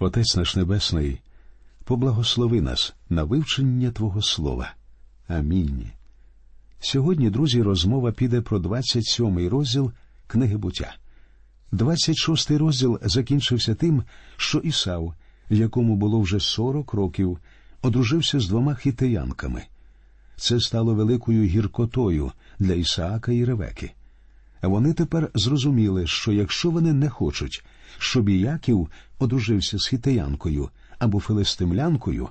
Отець наш Небесний, поблагослови нас на вивчення Твого Слова. Амінь. Сьогодні, друзі, розмова піде про 27-й розділ книги буття. 26-й розділ закінчився тим, що Ісав, якому було вже 40 років, одружився з двома хітеянками. Це стало великою гіркотою для Ісаака і Ревеки. Вони тепер зрозуміли, що якщо вони не хочуть, щоб Іяків одружився з хітеянкою або филистимлянкою,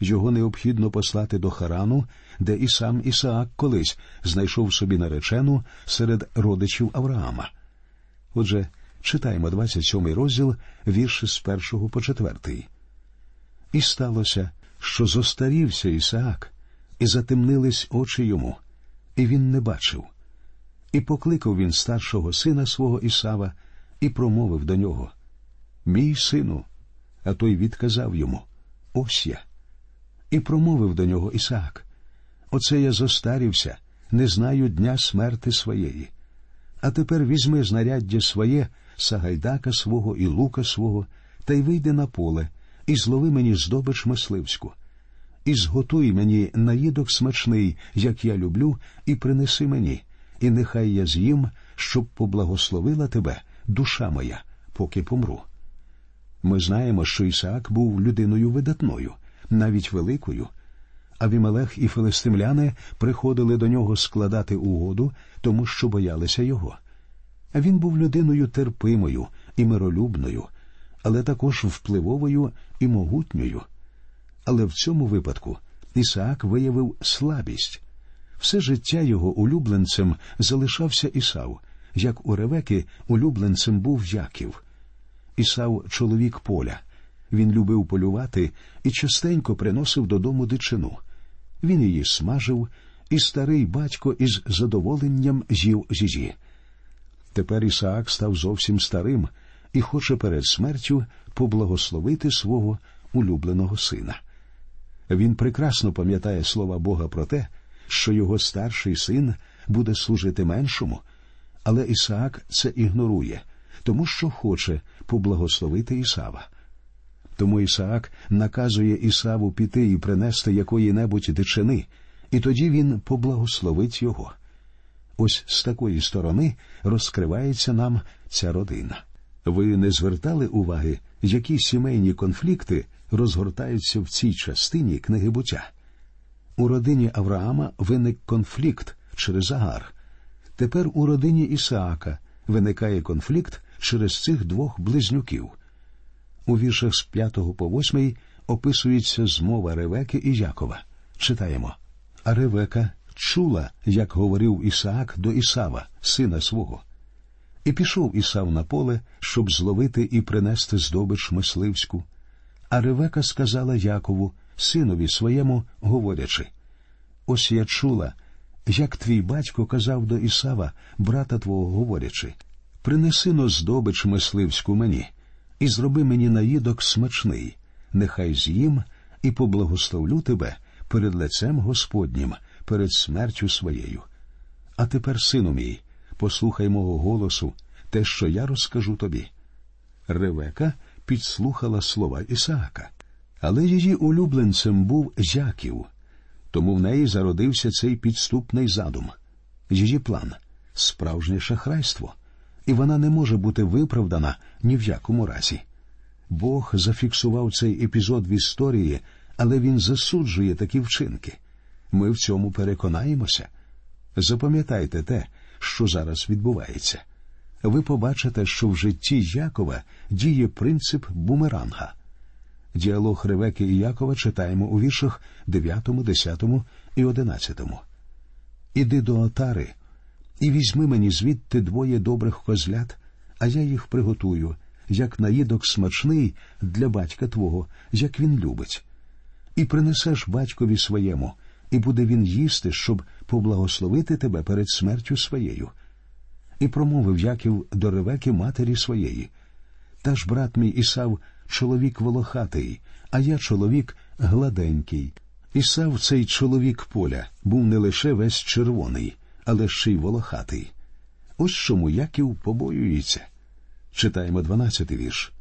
його необхідно послати до Харану, де і сам Ісаак колись знайшов собі наречену серед родичів Авраама. Отже, читаємо 27-й розділ вірші з першого по четвертий. І сталося, що зостарівся Ісаак, і затемнились очі йому, і він не бачив. І покликав він старшого сина свого Ісава і промовив до нього Мій сину. А той відказав йому Ось я. І промовив до нього Ісаак Оце я зостарівся, не знаю дня смерти своєї. А тепер візьми знаряддя своє, сагайдака свого і лука свого, та й вийди на поле, і злови мені здобич мисливську. І зготуй мені наїдок смачний, як я люблю, і принеси мені, і нехай я з'їм, щоб поблагословила тебе, душа моя, поки помру. Ми знаємо, що Ісаак був людиною видатною, навіть великою. Авімелех і филистимляни приходили до нього складати угоду, тому що боялися його. Він був людиною терпимою і миролюбною, але також впливовою і могутньою. Але в цьому випадку Ісаак виявив слабість. Все життя його улюбленцем залишався Ісав, як у Ревеки улюбленцем був Яків. Ісав чоловік поля. Він любив полювати і частенько приносив додому дичину. Він її смажив, і старий батько із задоволенням з'їв зізі. Тепер Ісаак став зовсім старим і хоче перед смертю поблагословити свого улюбленого сина. Він прекрасно пам'ятає слова Бога про те, що його старший син буде служити меншому, але Ісаак це ігнорує, тому що хоче поблагословити Ісава. Тому Ісаак наказує Ісаву піти і принести якої-небудь дичини, і тоді він поблагословить його. Ось з такої сторони розкривається нам ця родина. Ви не звертали уваги, які сімейні конфлікти розгортаються в цій частині книги буття? У родині Авраама виник конфлікт через Агар. Тепер у родині Ісаака виникає конфлікт через цих двох близнюків. У віршах з 5 по 8 описується змова Ревеки і Якова. Читаємо. А Ревека чула, як говорив Ісаак до Ісава, сина свого. І пішов Ісав на поле, щоб зловити і принести здобич мисливську. А Ревека сказала Якову, синові своєму, говорячи Ось я чула, як твій батько казав до Ісава, брата твого говорячи Принеси но здобич мисливську мені, і зроби мені наїдок смачний, нехай з'їм і поблагословлю тебе перед лицем Господнім, перед смертю своєю. А тепер, сину мій, послухай мого голосу, те, що я розкажу тобі. Ревека підслухала слова Ісаака, але її улюбленцем був Яків, тому в неї зародився цей підступний задум, її план, справжнє шахрайство і вона не може бути виправдана ні в якому разі. Бог зафіксував цей епізод в історії, але він засуджує такі вчинки. Ми в цьому переконаємося. Запам'ятайте те, що зараз відбувається. Ви побачите, що в житті Якова діє принцип бумеранга. Діалог Ревеки і Якова читаємо у віршах 9, 10 і 11. Іди до отари, і візьми мені звідти двоє добрих козлят, а я їх приготую, як наїдок смачний для батька твого, як він любить. І принесеш батькові своєму, і буде він їсти, щоб поблагословити тебе перед смертю своєю. І промовив Яків до Ревеки матері своєї. Та ж брат мій Ісав чоловік волохатий, а я чоловік гладенький. Ісав цей чоловік поля був не лише весь червоний, але ще й волохатий. Ось чому Яків побоюється. Читаємо дванадцятий вірш.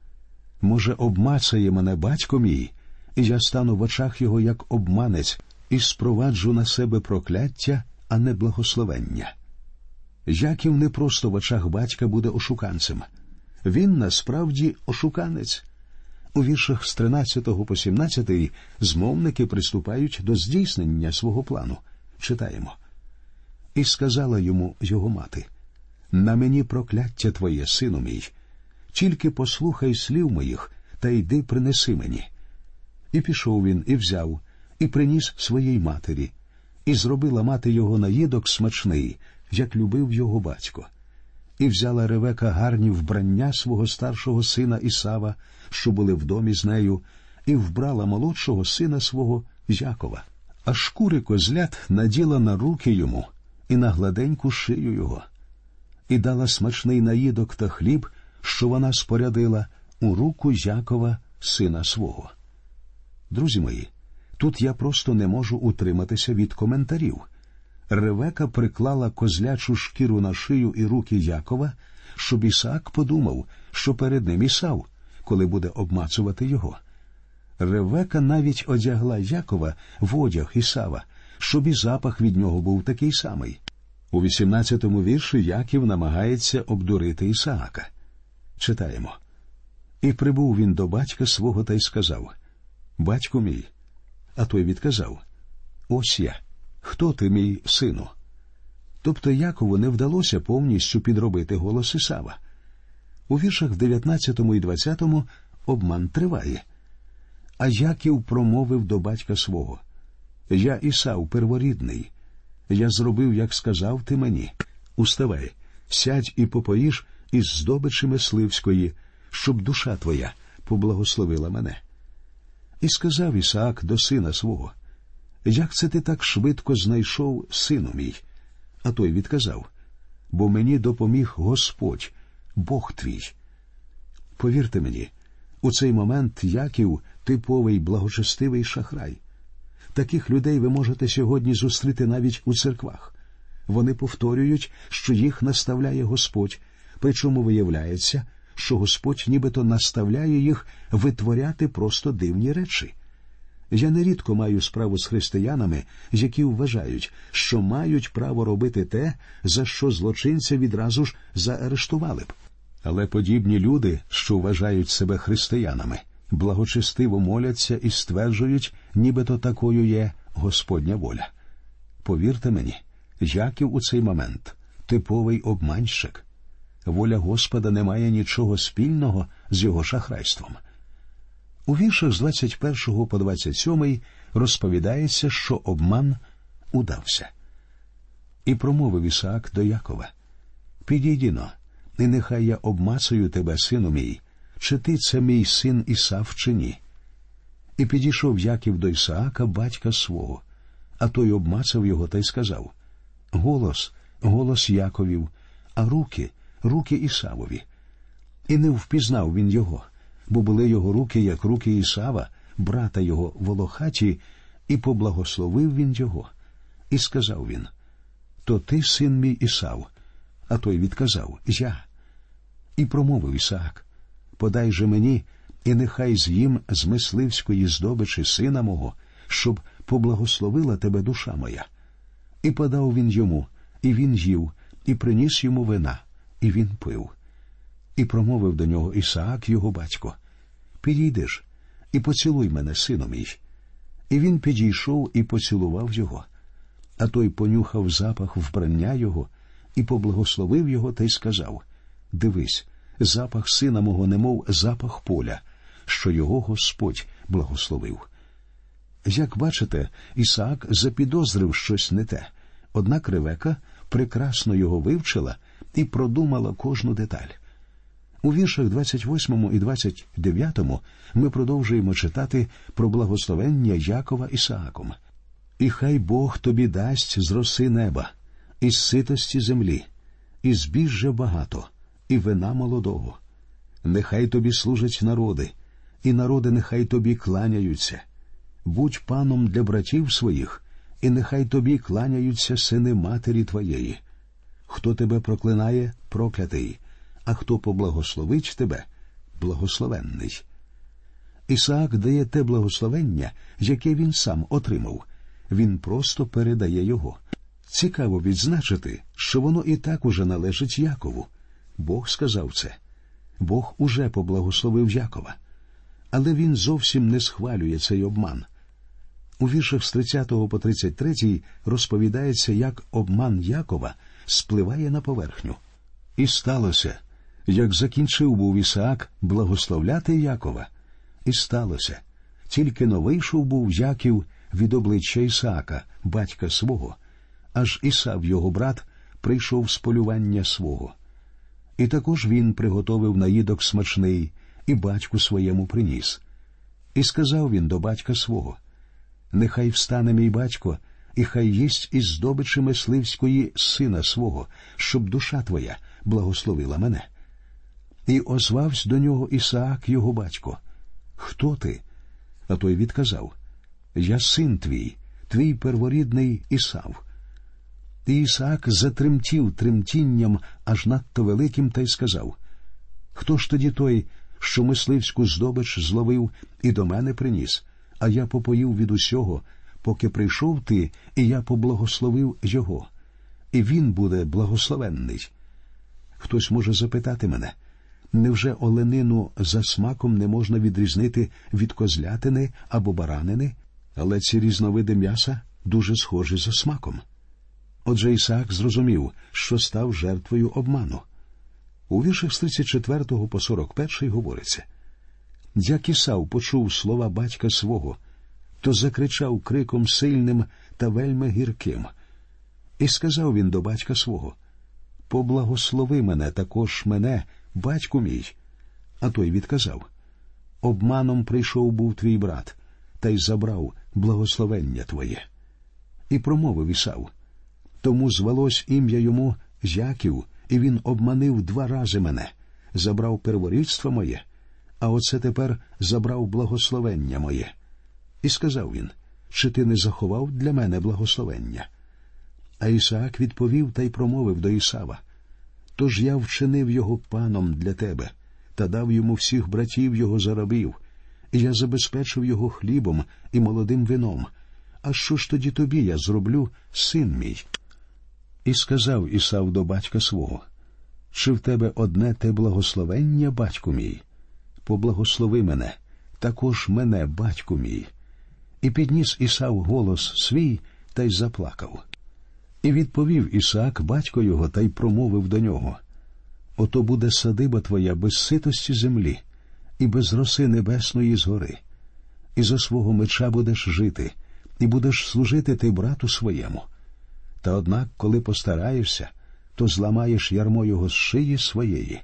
Може, обмацає мене батько мій, і я стану в очах його як обманець, і спроваджу на себе прокляття, а не благословення. Яків не просто в очах батька буде ошуканцем. Він насправді ошуканець. У віршах з 13 по 17 змовники приступають до здійснення свого плану. Читаємо. І сказала йому його мати На мені прокляття твоє, сину мій, тільки послухай слів моїх та йди принеси мені. І пішов він, і взяв, і приніс своїй матері, і зробила мати його наїдок смачний, як любив його батько. І взяла Ревека гарні вбрання свого старшого сина Ісава, що були в домі з нею, і вбрала молодшого сина свого Якова, а шкури козлят наділа на руки йому і на гладеньку шию його, і дала смачний наїдок та хліб, що вона спорядила у руку Якова, сина свого. Друзі мої, тут я просто не можу утриматися від коментарів. Ревека приклала козлячу шкіру на шию і руки Якова, щоб Ісаак подумав, що перед ним Ісав, коли буде обмацувати його. Ревека навіть одягла Якова в одяг Ісава, щоб і запах від нього був такий самий. У 18-му вірші Яків намагається обдурити Ісаака. Читаємо. І прибув він до батька свого та й сказав Батько мій. А той відказав Ось я. Хто ти, мій сину? Тобто Якову не вдалося повністю підробити голос Ісава. У віршах 19 і 20 обман триває. А Яків промовив до батька свого Я Ісав перворідний. Я зробив, як сказав ти мені. Уставай, сядь і попоїш із здобичі мисливської, щоб душа твоя поблагословила мене. І сказав Ісаак до сина свого Як це ти так швидко знайшов сину мій? А той відказав бо мені допоміг Господь, Бог твій. Повірте мені, у цей момент Яків типовий благочестивий шахрай. Таких людей ви можете сьогодні зустріти навіть у церквах. Вони повторюють, що їх наставляє Господь, причому виявляється, що Господь нібито наставляє їх витворяти просто дивні речі. Я нерідко маю справу з християнами, які вважають, що мають право робити те, за що злочинця відразу ж заарештували б. Але подібні люди, що вважають себе християнами, благочестиво моляться і стверджують, нібито такою є Господня воля. Повірте мені, Яків у цей момент типовий обманщик. Воля Господа не має нічого спільного з його шахрайством. У віршах з 21 по 27 розповідається, що обман удався. І промовив Ісаак до Якова Підійдіно, і нехай я обмацую тебе, сину мій, чи ти це мій син Ісав, чи ні. І підійшов Яків до Ісаака, батька свого, а той обмацав його та й сказав Голос, голос Яковів, а руки, руки Ісавові. І не впізнав він його бо були його руки, як руки Ісава, брата його волохаті, і поблагословив він його. І сказав він То ти, син мій Ісав, а той відказав Я. І промовив Ісаак Подай же мені, і нехай з'їм з мисливської здобичі сина мого, щоб поблагословила тебе душа моя. І подав він йому, і він їв, і приніс йому вина, і він пив. І промовив до нього Ісаак, його батько Підійдеш і поцілуй мене, сину мій. І він підійшов і поцілував його. А той понюхав запах вбрання його і поблагословив його та й сказав Дивись, запах сина мого, немов запах поля, що його Господь благословив. Як бачите, Ісаак запідозрив щось не те, однак Ревека прекрасно його вивчила і продумала кожну деталь. У віршах 28 і 29 ми продовжуємо читати про благословення Якова Ісааком. І хай Бог тобі дасть з роси неба, із ситості землі, і збіжжя багато, і вина молодого. Нехай тобі служать народи, і народи нехай тобі кланяються. Будь паном для братів своїх, і нехай тобі кланяються сини матері твоєї. Хто тебе проклинає, проклятий а хто поблагословить тебе, благословенний. Ісаак дає те благословення, яке він сам отримав. Він просто передає його. Цікаво відзначити, що воно і так уже належить Якову. Бог сказав це. Бог уже поблагословив Якова. Але він зовсім не схвалює цей обман. У віршах з 30 по 33 розповідається, як обман Якова спливає на поверхню. І сталося, як закінчив був Ісаак благословляти Якова. І сталося, тільки но вийшов був Яків від обличчя Ісаака, батька свого, аж Ісав, його брат, прийшов з полювання свого. І також він приготовив наїдок смачний і батьку своєму приніс. І сказав він до батька свого Нехай встане мій батько, і хай їсть із здобичі мисливської сина свого, щоб душа твоя благословила мене. І озвався до нього Ісаак, його батько. Хто ти? А той відказав Я син твій, твій перворідний Ісав. І Ісаак затремтів тремтінням аж надто великим та й сказав Хто ж тоді той, що мисливську здобич зловив і до мене приніс, а я попоїв від усього, поки прийшов ти, і я поблагословив його, і він буде благословенний. Хтось може запитати мене, невже оленину за смаком не можна відрізнити від козлятини або баранини, але ці різновиди м'яса дуже схожі за смаком. Отже, Ісаак зрозумів, що став жертвою обману. У віршах з 34 по 41 говориться як Ісав почув слова батька свого, то закричав криком сильним та вельми гірким. І сказав він до батька свого Поблагослови мене також мене, батьку мій. А той відказав Обманом прийшов був твій брат, та й забрав благословення твоє. І промовив Ісав. Тому звалось ім'я йому Яків, і він обманив два рази мене, забрав перворідство моє, а оце тепер забрав благословення моє. І сказав він чи ти не заховав для мене благословення? А Ісаак відповів та й промовив до Ісава Тож я вчинив його паном для тебе та дав йому всіх братів його заробів, і я забезпечив його хлібом і молодим вином. А що ж тоді тобі я зроблю, син мій? І сказав Ісав до батька свого Чи в тебе одне те благословення, батьку мій? Поблагослови мене, також мене, батьку мій. І підніс Ісав голос свій та й заплакав. І відповів Ісаак батько його та й промовив до нього Ото буде садиба твоя без ситості землі, і без роси небесної згори, і за свого меча будеш жити, і будеш служити ти брату своєму. Та однак, коли постараєшся, то зламаєш ярмо його з шиї своєї.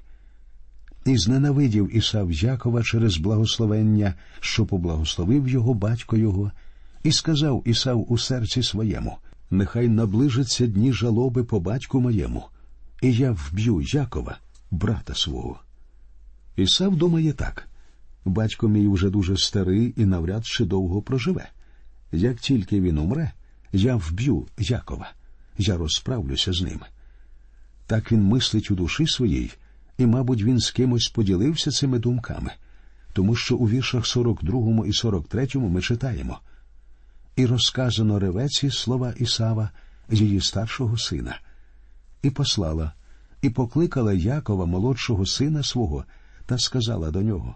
І зненавидів Ісав Якова через благословення, що поблагословив його батько його, і сказав Ісав у серці своєму Нехай наближаться дні жалоби по батьку моєму, і я вб'ю Якова, брата свого. Ісав думає так батько мій уже дуже старий і навряд чи довго проживе. Як тільки він умре, я вб'ю Якова я розправлюся з ним. Так він мислить у душі своїй, і, мабуть, він з кимось поділився цими думками, тому що у віршах 42 і 43 ми читаємо і розказано ревеці слова Ісава, її старшого сина, і послала, і покликала Якова, молодшого сина свого, та сказала до нього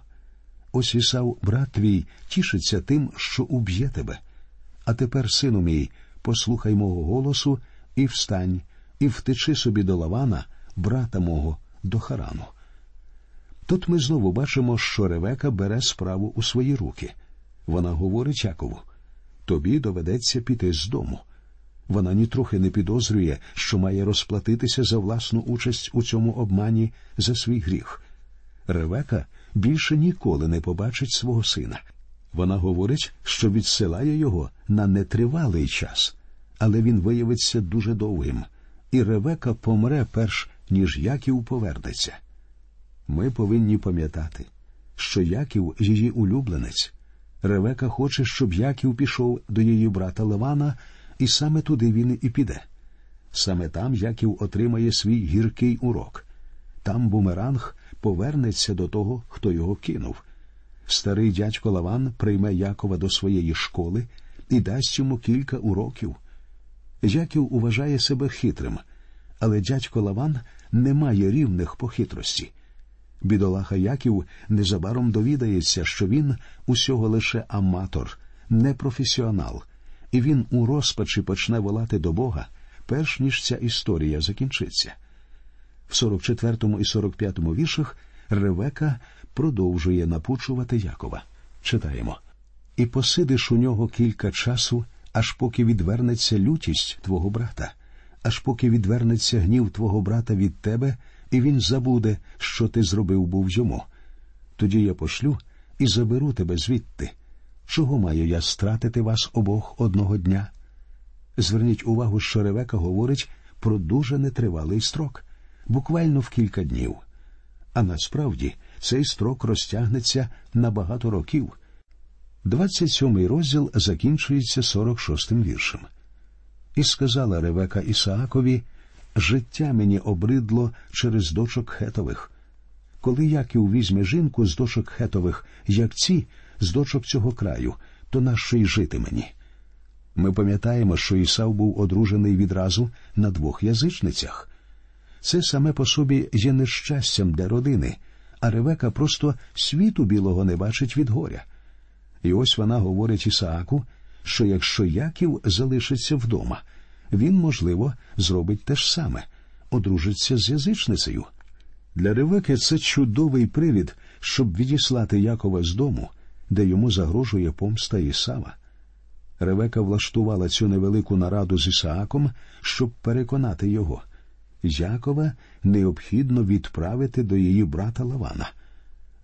Ось Ісав, брат твій, тішиться тим, що уб'є тебе. А тепер, сину мій, послухай мого голосу і встань, і втечи собі до Лавана, брата мого, до Харану. Тут ми знову бачимо, що Ревека бере справу у свої руки. Вона говорить Якову тобі доведеться піти з дому. Вона нітрохи не підозрює, що має розплатитися за власну участь у цьому обмані за свій гріх. Ревека більше ніколи не побачить свого сина. Вона говорить, що відсилає його на нетривалий час але він виявиться дуже довгим, і Ревека помре перш ніж Яків повернеться. Ми повинні пам'ятати, що Яків її улюбленець. Ревека хоче, щоб Яків пішов до її брата Левана, і саме туди він і піде. Саме там Яків отримає свій гіркий урок. Там бумеранг повернеться до того, хто його кинув. Старий дядько Лаван прийме Якова до своєї школи і дасть йому кілька уроків. Яків уважає себе хитрим, але дядько Лаван не має рівних по хитрості. Бідолаха Яків незабаром довідається, що він усього лише аматор, не професіонал, і він у розпачі почне волати до Бога, перш ніж ця історія закінчиться. В 44 і 45 віршах Ревека продовжує напучувати Якова. Читаємо і посидиш у нього кілька часу, аж поки відвернеться лютість твого брата, аж поки відвернеться гнів твого брата від тебе, і він забуде, що ти зробив був йому. Тоді я пошлю і заберу тебе звідти. Чого маю я стратити вас обох одного дня? Зверніть увагу, що Ревека говорить про дуже нетривалий строк, буквально в кілька днів. А насправді цей строк розтягнеться на багато років. 27-й розділ закінчується 46-м віршем. І сказала Ревека Ісаакові Життя мені обридло через дочок хетових. Коли Яків візьме жінку з дочок хетових, як ці, з дочок цього краю, то нащо й жити мені? Ми пам'ятаємо, що Ісав був одружений відразу на двох язичницях. Це саме по собі є нещастям для родини, а Ревека просто світу білого не бачить від горя. І ось вона говорить Ісааку, що якщо Яків залишиться вдома, він, можливо, зробить те ж саме одружиться з язичницею. Для Ревеки це чудовий привід, щоб відіслати Якова з дому, де йому загрожує помста Ісава. Ревека влаштувала цю невелику нараду з Ісааком, щоб переконати його. Якова необхідно відправити до її брата Лавана.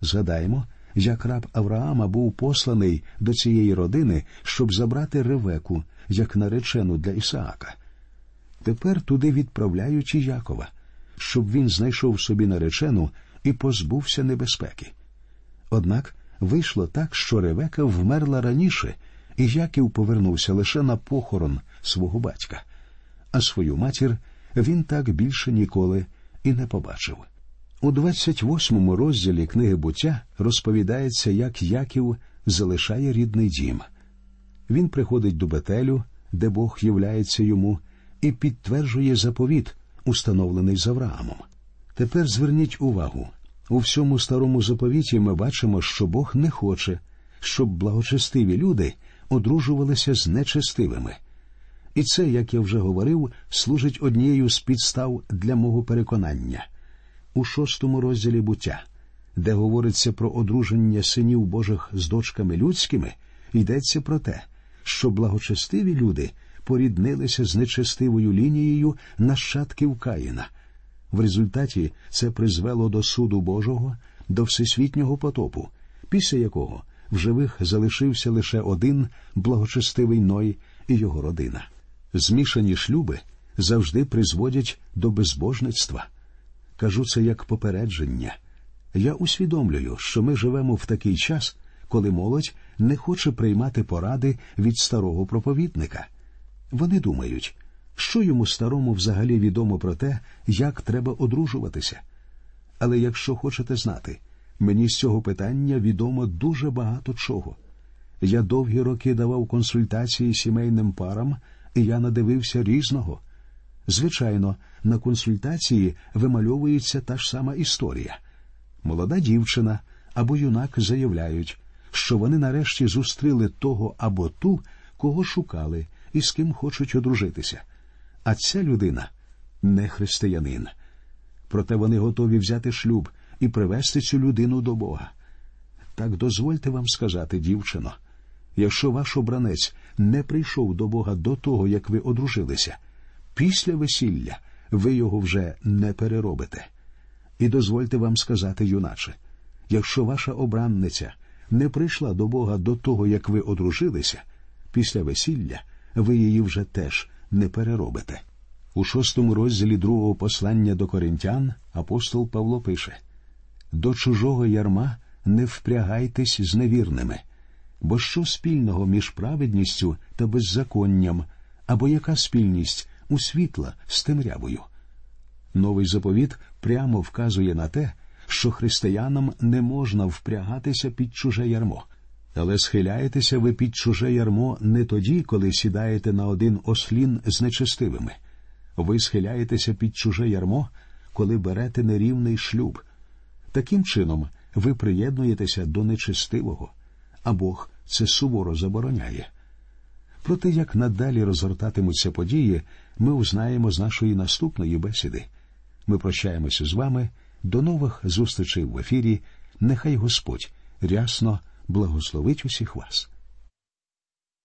Згадаємо, як раб Авраама був посланий до цієї родини, щоб забрати Ревеку як наречену для Ісаака. Тепер туди відправляють і Якова, щоб він знайшов собі наречену і позбувся небезпеки. Однак вийшло так, що Ревека вмерла раніше, і Яків повернувся лише на похорон свого батька, а свою матір він так більше ніколи і не побачив. У 28-му розділі книги буття розповідається, як Яків залишає рідний дім. Він приходить до Бетелю, де Бог являється йому, і підтверджує заповіт, установлений з Авраамом. Тепер зверніть увагу у всьому старому заповіті ми бачимо, що Бог не хоче, щоб благочестиві люди одружувалися з нечестивими. І це, як я вже говорив, служить однією з підстав для мого переконання у шостому розділі буття, де говориться про одруження синів Божих з дочками людськими, йдеться про те, що благочестиві люди поріднилися з нечестивою лінією нащадків Каїна. В результаті це призвело до суду Божого, до всесвітнього потопу, після якого в живих залишився лише один благочестивий Ной і його родина. Змішані шлюби завжди призводять до безбожництва. Кажу це як попередження. Я усвідомлюю, що ми живемо в такий час, коли молодь не хоче приймати поради від старого проповідника. Вони думають, що йому старому взагалі відомо про те, як треба одружуватися. Але якщо хочете знати, мені з цього питання відомо дуже багато чого. Я довгі роки давав консультації сімейним парам, і я надивився різного. Звичайно, на консультації вимальовується та ж сама історія. Молода дівчина або юнак заявляють, що вони нарешті зустріли того або ту, кого шукали і з ким хочуть одружитися. А ця людина не християнин. Проте вони готові взяти шлюб і привести цю людину до Бога. Так дозвольте вам сказати, дівчино, якщо ваш обранець не прийшов до Бога до того, як ви одружилися, після весілля ви його вже не переробите. І дозвольте вам сказати, юначе, якщо ваша обранниця не прийшла до Бога до того, як ви одружилися, після весілля ви її вже теж не переробите. У шостому розділі другого послання до коринтян апостол Павло пише До чужого ярма не впрягайтесь з невірними, бо що спільного між праведністю та беззаконням, або яка спільність у світла з темрявою? Новий заповіт прямо вказує на те, що християнам не можна впрягатися під чуже ярмо. Але схиляєтеся ви під чуже ярмо не тоді, коли сідаєте на один ослін з нечестивими. Ви схиляєтеся під чуже ярмо, коли берете нерівний шлюб. Таким чином, ви приєднуєтеся до нечестивого, а Бог це суворо забороняє. Про те, як надалі розгортатимуться події, ми узнаємо з нашої наступної бесіди. Ми прощаємося з вами. До нових зустрічей в ефірі. Нехай Господь рясно благословить усіх вас.